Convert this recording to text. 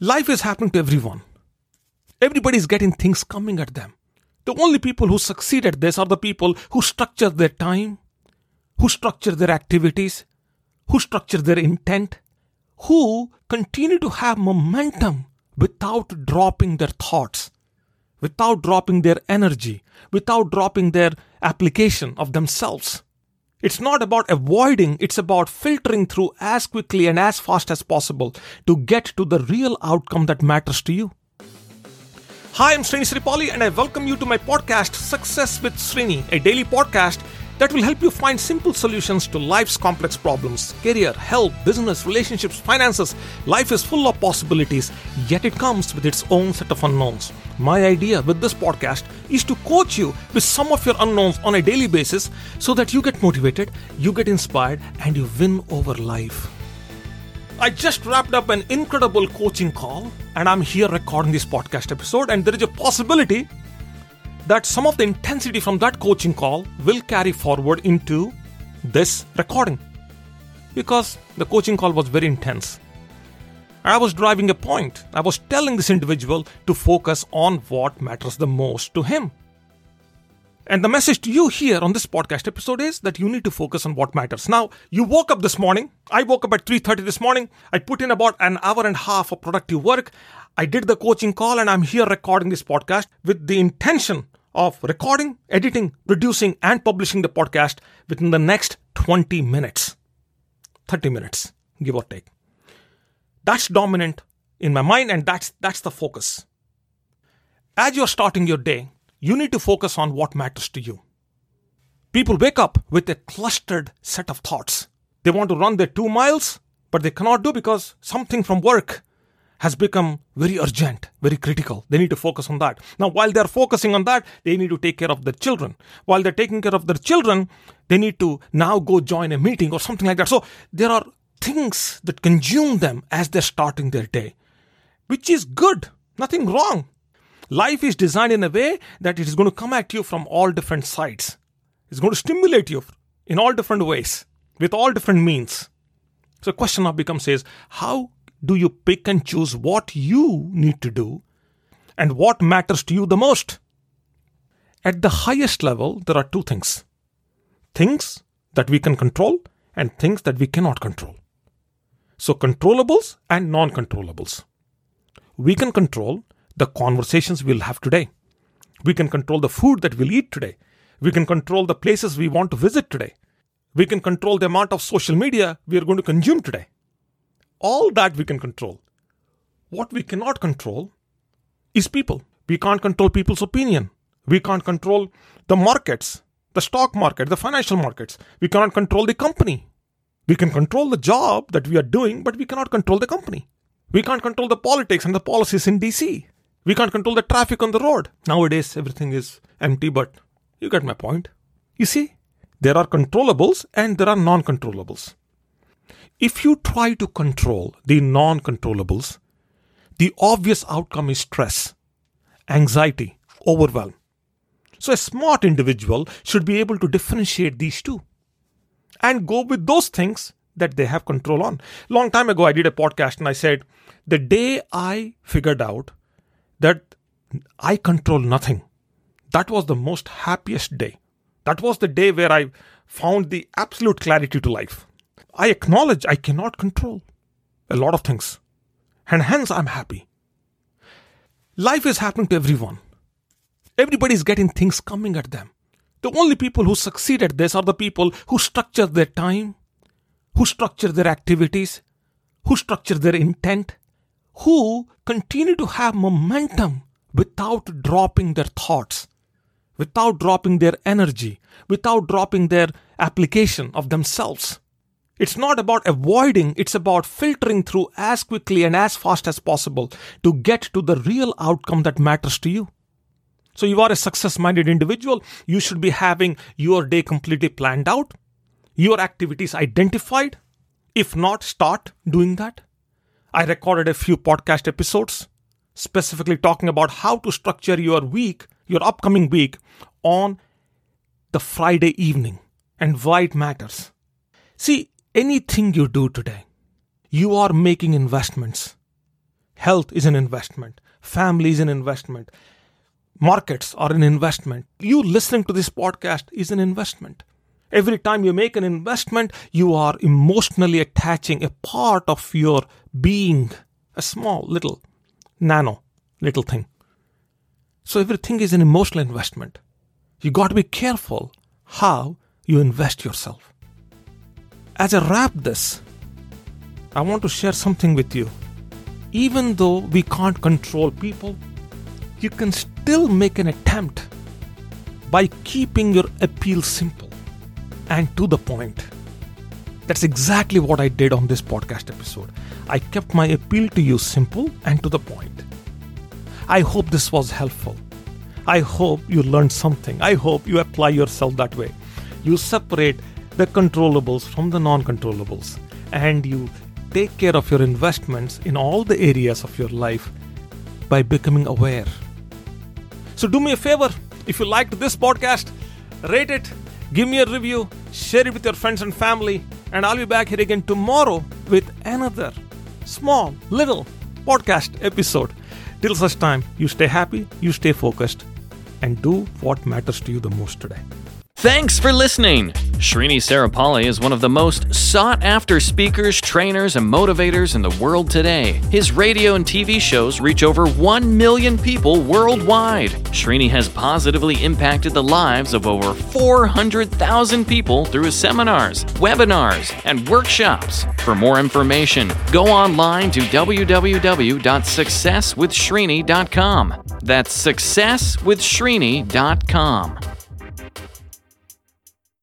Life is happening to everyone. Everybody is getting things coming at them. The only people who succeed at this are the people who structure their time, who structure their activities, who structure their intent, who continue to have momentum without dropping their thoughts, without dropping their energy, without dropping their application of themselves. It's not about avoiding, it's about filtering through as quickly and as fast as possible to get to the real outcome that matters to you. Hi, I'm Srini Sripali and I welcome you to my podcast Success with Srini, a daily podcast that will help you find simple solutions to life's complex problems career, health, business, relationships, finances. Life is full of possibilities, yet it comes with its own set of unknowns. My idea with this podcast is to coach you with some of your unknowns on a daily basis so that you get motivated, you get inspired, and you win over life. I just wrapped up an incredible coaching call and I'm here recording this podcast episode, and there is a possibility that some of the intensity from that coaching call will carry forward into this recording because the coaching call was very intense. I was driving a point. I was telling this individual to focus on what matters the most to him. And the message to you here on this podcast episode is that you need to focus on what matters. Now, you woke up this morning. I woke up at 3:30 this morning. I put in about an hour and a half of productive work. I did the coaching call and I'm here recording this podcast with the intention of recording, editing, producing, and publishing the podcast within the next 20 minutes. 30 minutes, give or take. That's dominant in my mind, and that's that's the focus. As you're starting your day, you need to focus on what matters to you. People wake up with a clustered set of thoughts. They want to run their two miles, but they cannot do because something from work has become very urgent, very critical. They need to focus on that. Now, while they're focusing on that, they need to take care of their children. While they're taking care of their children, they need to now go join a meeting or something like that. So, there are things that consume them as they're starting their day, which is good, nothing wrong. Life is designed in a way that it is going to come at you from all different sides. It's going to stimulate you in all different ways, with all different means. So, question now becomes is how do you pick and choose what you need to do and what matters to you the most? At the highest level, there are two things things that we can control and things that we cannot control. So, controllables and non controllables. We can control the conversations we'll have today. We can control the food that we'll eat today. We can control the places we want to visit today. We can control the amount of social media we are going to consume today. All that we can control. What we cannot control is people. We can't control people's opinion. We can't control the markets, the stock market, the financial markets. We cannot control the company. We can control the job that we are doing, but we cannot control the company. We can't control the politics and the policies in DC. We can't control the traffic on the road. Nowadays, everything is empty, but you get my point. You see, there are controllables and there are non controllables. If you try to control the non controllables, the obvious outcome is stress, anxiety, overwhelm. So, a smart individual should be able to differentiate these two and go with those things that they have control on. Long time ago, I did a podcast and I said, the day I figured out that I control nothing, that was the most happiest day. That was the day where I found the absolute clarity to life. I acknowledge I cannot control a lot of things, and hence I'm happy. Life is happening to everyone. Everybody's getting things coming at them. The only people who succeed at this are the people who structure their time, who structure their activities, who structure their intent, who continue to have momentum without dropping their thoughts, without dropping their energy, without dropping their application of themselves. It's not about avoiding, it's about filtering through as quickly and as fast as possible to get to the real outcome that matters to you. So you are a success minded individual. You should be having your day completely planned out, your activities identified. If not, start doing that. I recorded a few podcast episodes specifically talking about how to structure your week, your upcoming week, on the Friday evening and why it matters. See, anything you do today, you are making investments Health is an investment. Family is an investment. Markets are an investment. You listening to this podcast is an investment. Every time you make an investment, you are emotionally attaching a part of your being, a small, little, nano, little thing. So everything is an emotional investment. You got to be careful how you invest yourself. As I wrap this, I want to share something with you. Even though we can't control people, you can still make an attempt by keeping your appeal simple and to the point. That's exactly what I did on this podcast episode. I kept my appeal to you simple and to the point. I hope this was helpful. I hope you learned something. I hope you apply yourself that way. You separate the controllables from the non controllables and you take care of your investments in all the areas of your life by becoming aware. So, do me a favor if you liked this podcast, rate it, give me a review, share it with your friends and family, and I'll be back here again tomorrow with another small little podcast episode. Till such time, you stay happy, you stay focused, and do what matters to you the most today. Thanks for listening. Srini Sarapalli is one of the most sought after speakers, trainers, and motivators in the world today. His radio and TV shows reach over 1 million people worldwide. Srini has positively impacted the lives of over 400,000 people through his seminars, webinars, and workshops. For more information, go online to www.successwithsrini.com. That's successwithsrini.com.